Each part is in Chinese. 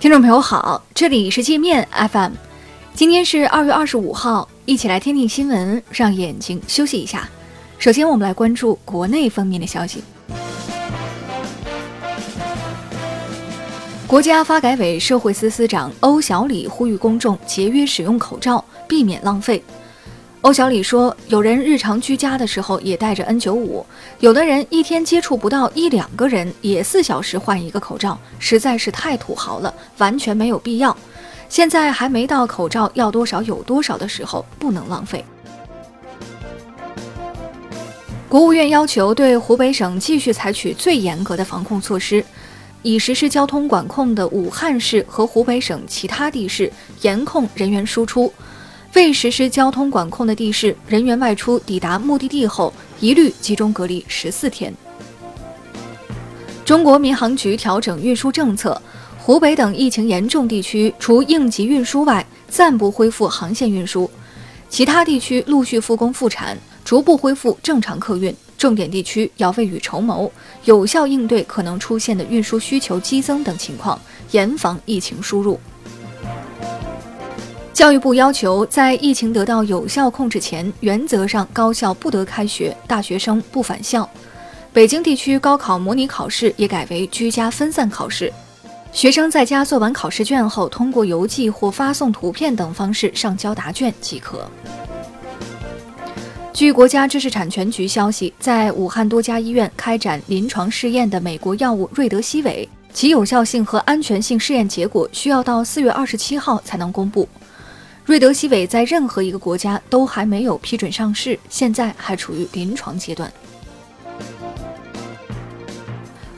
听众朋友好，这里是界面 FM，今天是二月二十五号，一起来听听新闻，让眼睛休息一下。首先，我们来关注国内方面的消息。国家发改委社会司司长欧小理呼吁公众节约使用口罩，避免浪费。欧小李说：“有人日常居家的时候也戴着 N95，有的人一天接触不到一两个人，也四小时换一个口罩，实在是太土豪了，完全没有必要。现在还没到口罩要多少有多少的时候，不能浪费。”国务院要求对湖北省继续采取最严格的防控措施，已实施交通管控的武汉市和湖北省其他地市严控人员输出。未实施交通管控的地市人员外出抵达目的地后，一律集中隔离十四天。中国民航局调整运输政策，湖北等疫情严重地区除应急运输外，暂不恢复航线运输；其他地区陆续复工复产，逐步恢复正常客运。重点地区要未雨绸缪，有效应对可能出现的运输需求激增等情况，严防疫情输入。教育部要求，在疫情得到有效控制前，原则上高校不得开学，大学生不返校。北京地区高考模拟考试也改为居家分散考试，学生在家做完考试卷后，通过邮寄或发送图片等方式上交答卷即可。据国家知识产权局消息，在武汉多家医院开展临床试验的美国药物瑞德西韦，其有效性和安全性试验结果需要到四月二十七号才能公布。瑞德西韦在任何一个国家都还没有批准上市，现在还处于临床阶段。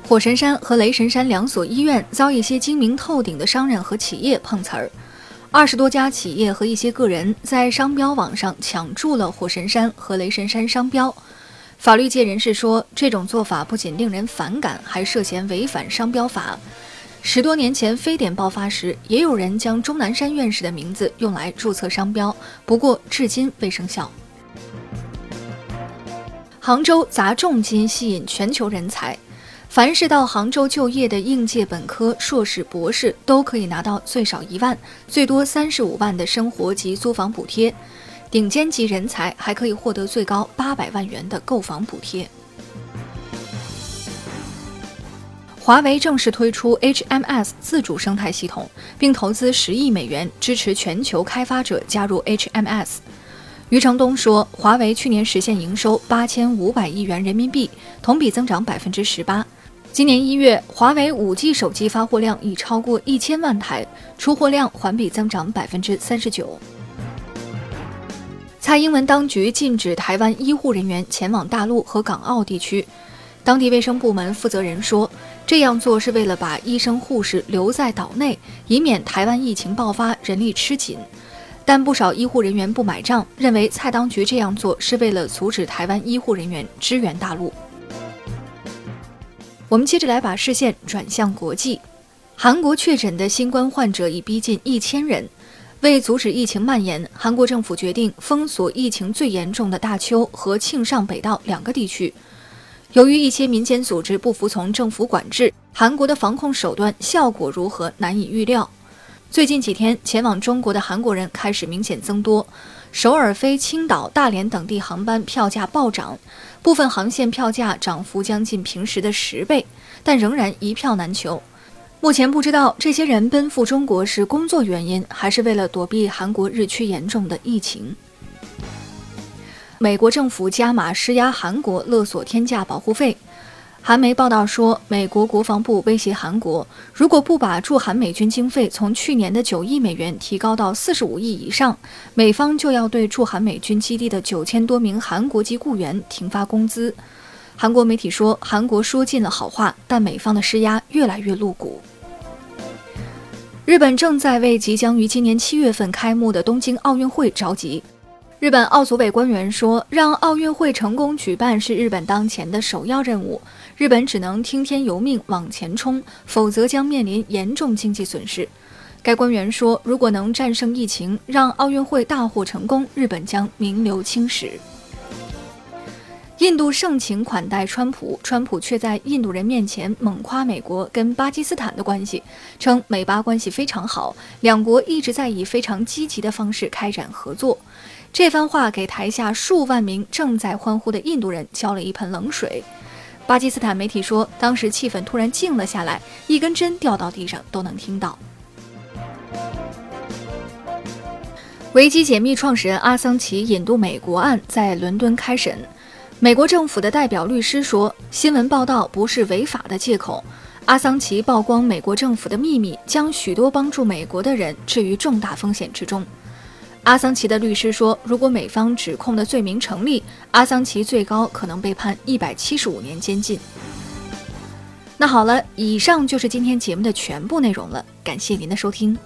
火神山和雷神山两所医院遭一些精明透顶的商人和企业碰瓷儿，二十多家企业和一些个人在商标网上抢注了火神山和雷神山商标。法律界人士说，这种做法不仅令人反感，还涉嫌违反商标法。十多年前非典爆发时，也有人将钟南山院士的名字用来注册商标，不过至今未生效。杭州砸重金吸引全球人才，凡是到杭州就业的应届本科、硕士、博士都可以拿到最少一万、最多三十五万的生活及租房补贴，顶尖级人才还可以获得最高八百万元的购房补贴。华为正式推出 HMS 自主生态系统，并投资十亿美元支持全球开发者加入 HMS。余承东说，华为去年实现营收八千五百亿元人民币，同比增长百分之十八。今年一月，华为五 G 手机发货量已超过一千万台，出货量环比增长百分之三十九。蔡英文当局禁止台湾医护人员前往大陆和港澳地区。当地卫生部门负责人说，这样做是为了把医生护士留在岛内，以免台湾疫情爆发人力吃紧。但不少医护人员不买账，认为蔡当局这样做是为了阻止台湾医护人员支援大陆。我们接着来把视线转向国际，韩国确诊的新冠患者已逼近一千人。为阻止疫情蔓延，韩国政府决定封锁疫情最严重的大邱和庆尚北道两个地区。由于一些民间组织不服从政府管制，韩国的防控手段效果如何难以预料。最近几天，前往中国的韩国人开始明显增多，首尔飞青岛、大连等地航班票价暴涨，部分航线票价涨幅将近平时的十倍，但仍然一票难求。目前不知道这些人奔赴中国是工作原因，还是为了躲避韩国日趋严重的疫情。美国政府加码施压韩国勒索天价保护费。韩媒报道说，美国国防部威胁韩国，如果不把驻韩美军经费从去年的九亿美元提高到四十五亿以上，美方就要对驻韩美军基地的九千多名韩国籍雇员停发工资。韩国媒体说，韩国说尽了好话，但美方的施压越来越露骨。日本正在为即将于今年七月份开幕的东京奥运会着急。日本奥组委官员说：“让奥运会成功举办是日本当前的首要任务，日本只能听天由命往前冲，否则将面临严重经济损失。”该官员说：“如果能战胜疫情，让奥运会大获成功，日本将名留青史。”印度盛情款待川普，川普却在印度人面前猛夸美国跟巴基斯坦的关系，称美巴关系非常好，两国一直在以非常积极的方式开展合作。这番话给台下数万名正在欢呼的印度人浇了一盆冷水。巴基斯坦媒体说，当时气氛突然静了下来，一根针掉到地上都能听到。维基解密创始人阿桑奇引渡美国案在伦敦开审。美国政府的代表律师说：“新闻报道不是违法的借口。阿桑奇曝光美国政府的秘密，将许多帮助美国的人置于重大风险之中。”阿桑奇的律师说：“如果美方指控的罪名成立，阿桑奇最高可能被判一百七十五年监禁。”那好了，以上就是今天节目的全部内容了，感谢您的收听。